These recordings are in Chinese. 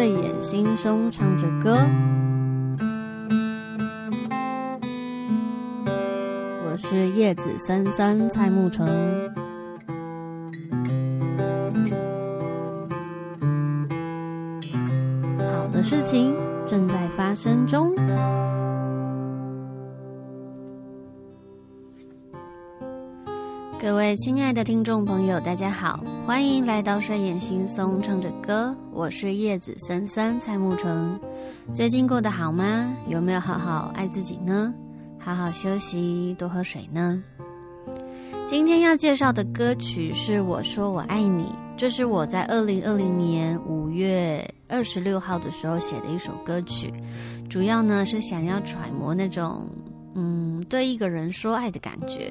睡眼惺忪唱着歌。我是叶子三三蔡沐橙。好的事情正在发生中。各位亲爱的听众朋友，大家好，欢迎来到睡眼惺忪唱着歌。我是叶子三三蔡沐橙。最近过得好吗？有没有好好爱自己呢？好好休息，多喝水呢。今天要介绍的歌曲是《我说我爱你》，这是我在二零二零年五月二十六号的时候写的一首歌曲。主要呢是想要揣摩那种嗯对一个人说爱的感觉。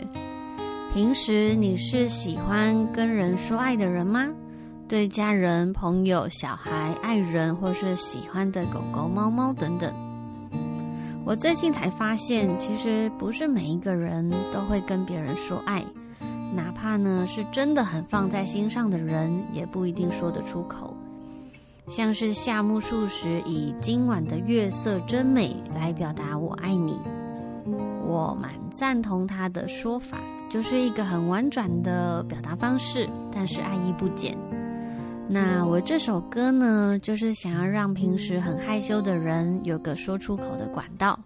平时你是喜欢跟人说爱的人吗？对家人、朋友、小孩、爱人，或是喜欢的狗狗、猫猫等等。我最近才发现，其实不是每一个人都会跟别人说爱，哪怕呢是真的很放在心上的人，也不一定说得出口。像是夏目漱石以“今晚的月色真美”来表达我爱你，我蛮赞同他的说法。就是一个很婉转的表达方式，但是爱意不减。那我这首歌呢，就是想要让平时很害羞的人有个说出口的管道，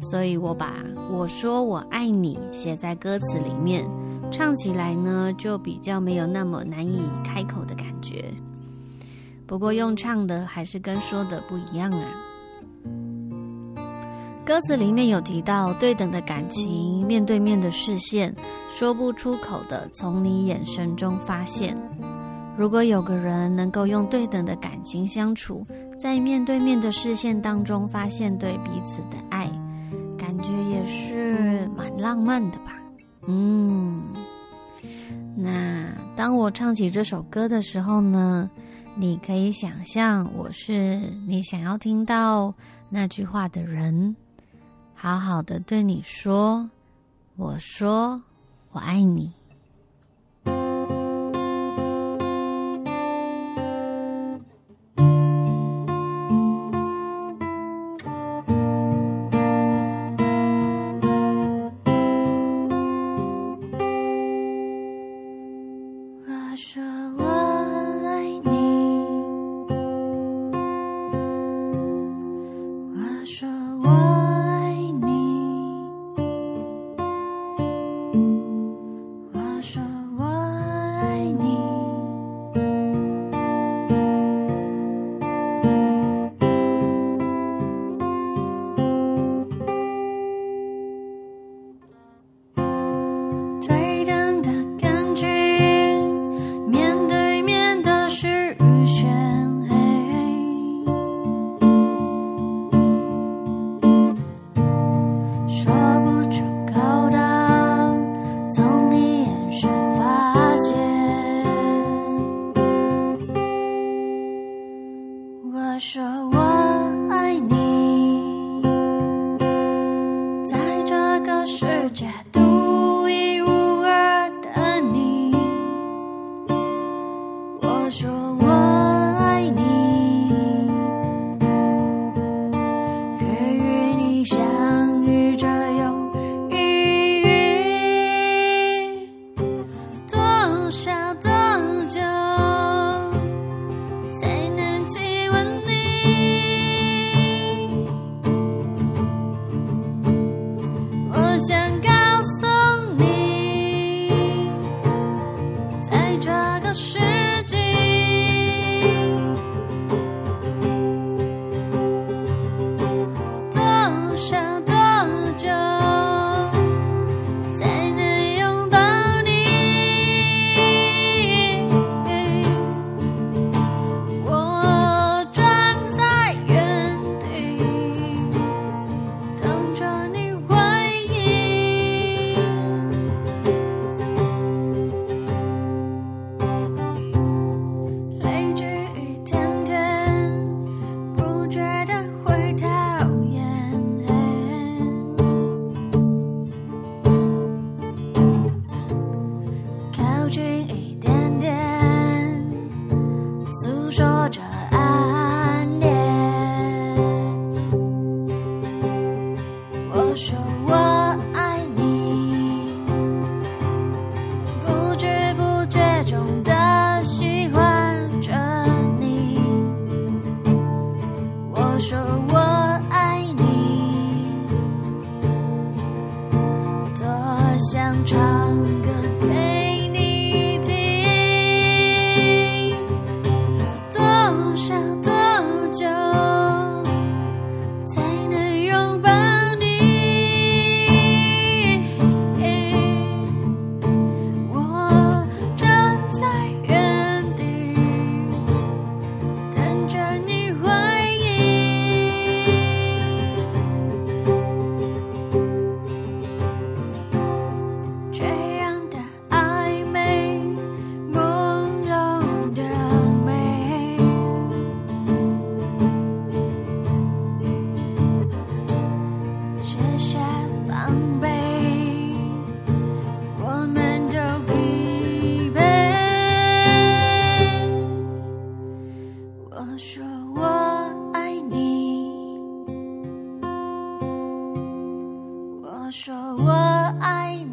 所以我把我说我爱你写在歌词里面，唱起来呢就比较没有那么难以开口的感觉。不过用唱的还是跟说的不一样啊。歌词里面有提到对等的感情，面对面的视线。说不出口的，从你眼神中发现。如果有个人能够用对等的感情相处，在面对面的视线当中发现对彼此的爱，感觉也是蛮浪漫的吧？嗯。那当我唱起这首歌的时候呢，你可以想象我是你想要听到那句话的人，好好的对你说，我说。我爱你。我说我我爱你。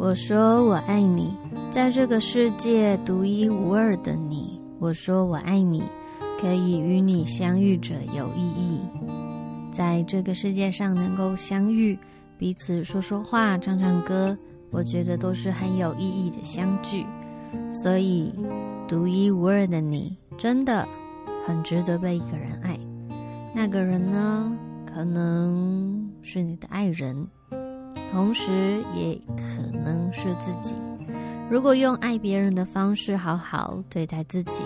我说我爱你，在这个世界独一无二的你。我说我爱你，可以与你相遇者有意义。在这个世界上能够相遇，彼此说说话、唱唱歌，我觉得都是很有意义的相聚。所以，独一无二的你，真的很值得被一个人爱。那个人呢，可能是你的爱人。同时，也可能是自己。如果用爱别人的方式好好对待自己，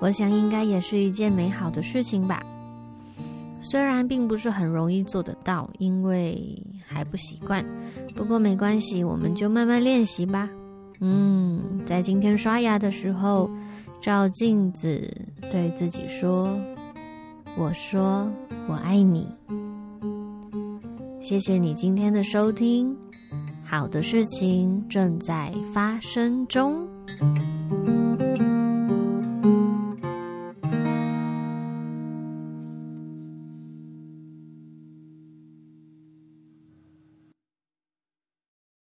我想应该也是一件美好的事情吧。虽然并不是很容易做得到，因为还不习惯。不过没关系，我们就慢慢练习吧。嗯，在今天刷牙的时候，照镜子对自己说：“我说我爱你。”谢谢你今天的收听，好的事情正在发生中。